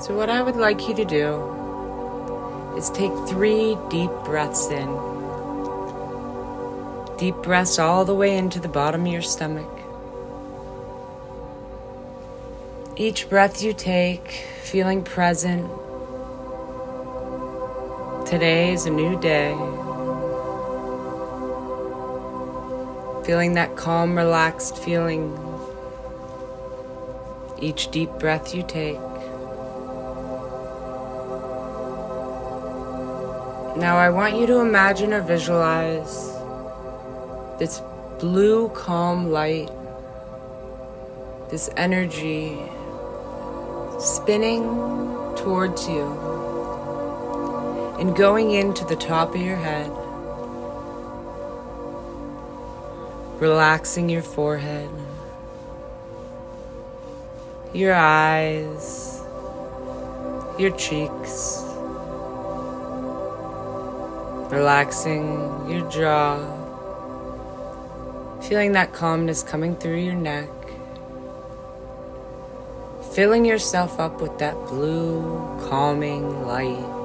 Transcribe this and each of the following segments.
So, what I would like you to do is take three deep breaths in. Deep breaths all the way into the bottom of your stomach. Each breath you take, feeling present. Today is a new day. Feeling that calm, relaxed feeling each deep breath you take. Now, I want you to imagine or visualize this blue, calm light, this energy spinning towards you and going into the top of your head, relaxing your forehead, your eyes, your cheeks relaxing your jaw, feeling that calmness coming through your neck, filling yourself up with that blue, calming light.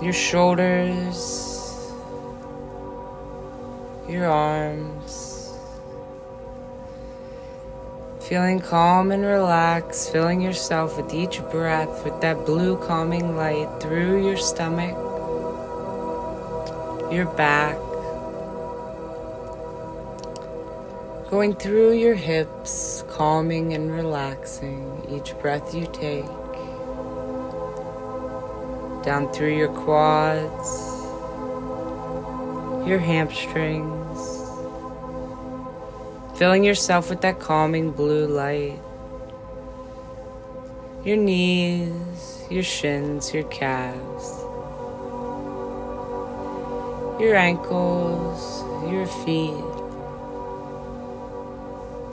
Your shoulders, your arms. Feeling calm and relaxed, filling yourself with each breath with that blue calming light through your stomach, your back, going through your hips, calming and relaxing each breath you take, down through your quads, your hamstrings filling yourself with that calming blue light. Your knees, your shins, your calves, your ankles, your feet.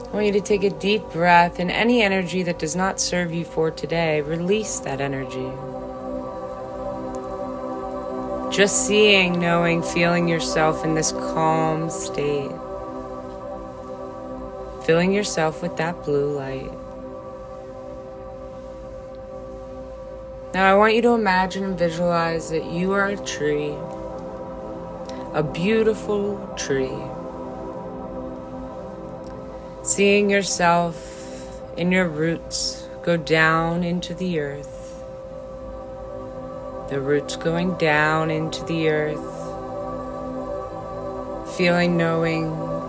I want you to take a deep breath and any energy that does not serve you for today, release that energy. Just seeing, knowing, feeling yourself in this calm state filling yourself with that blue light. Now, I want you to imagine and visualize that you are a tree, a beautiful tree. Seeing yourself in your roots go down into the earth, the roots going down into the earth, feeling, knowing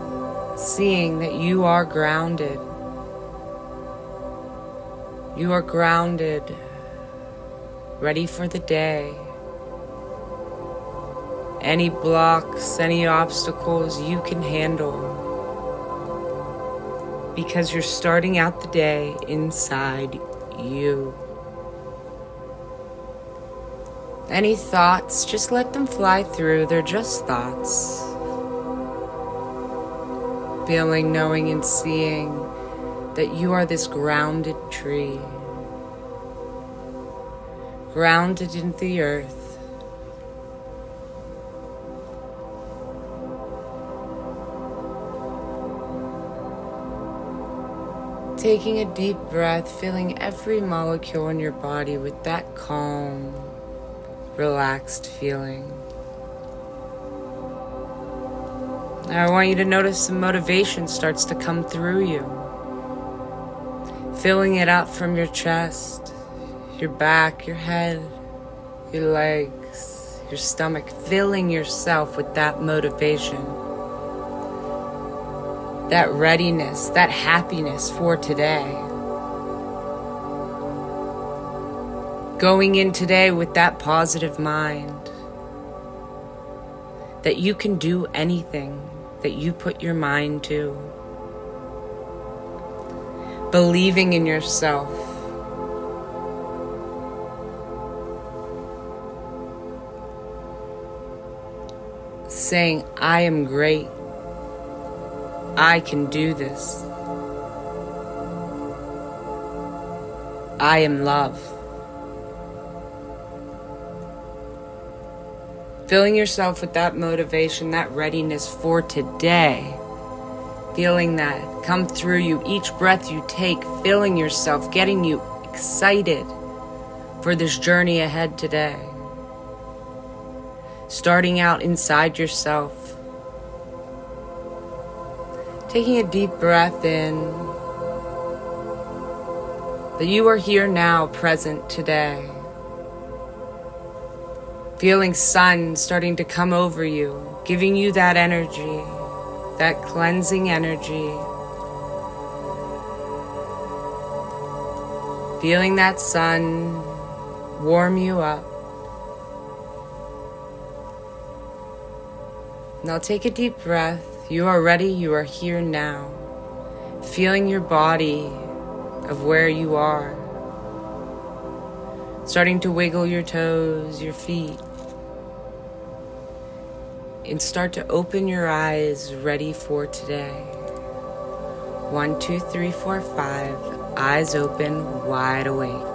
seeing that you are grounded. You are grounded, ready for the day. Any blocks, any obstacles you can handle because you're starting out the day inside you. Any thoughts, just let them fly through. They're just thoughts feeling, knowing, and seeing that you are this grounded tree, grounded in the earth. Taking a deep breath, feeling every molecule in your body with that calm, relaxed feeling. Now I want you to notice the motivation starts to come through you. Filling it up from your chest, your back, your head, your legs, your stomach, filling yourself with that motivation, that readiness, that happiness for today. Going in today with that positive mind that you can do anything that you put your mind to. Believing in yourself. Saying, I am great. I can do this. I am love. Filling yourself with that motivation, that readiness for today, Feeling that come through you each breath you take, filling yourself, getting you excited for this journey ahead today. Starting out inside yourself. Taking a deep breath in. That you are here now, present today. Feeling sun starting to come over you, giving you that energy, that cleansing energy. Feeling that sun warm you up. Now take a deep breath. You are ready, you are here now. Feeling your body of where you are. Starting to wiggle your toes, your feet. And start to open your eyes ready for today. One, two, three, four, five. Eyes open, wide awake.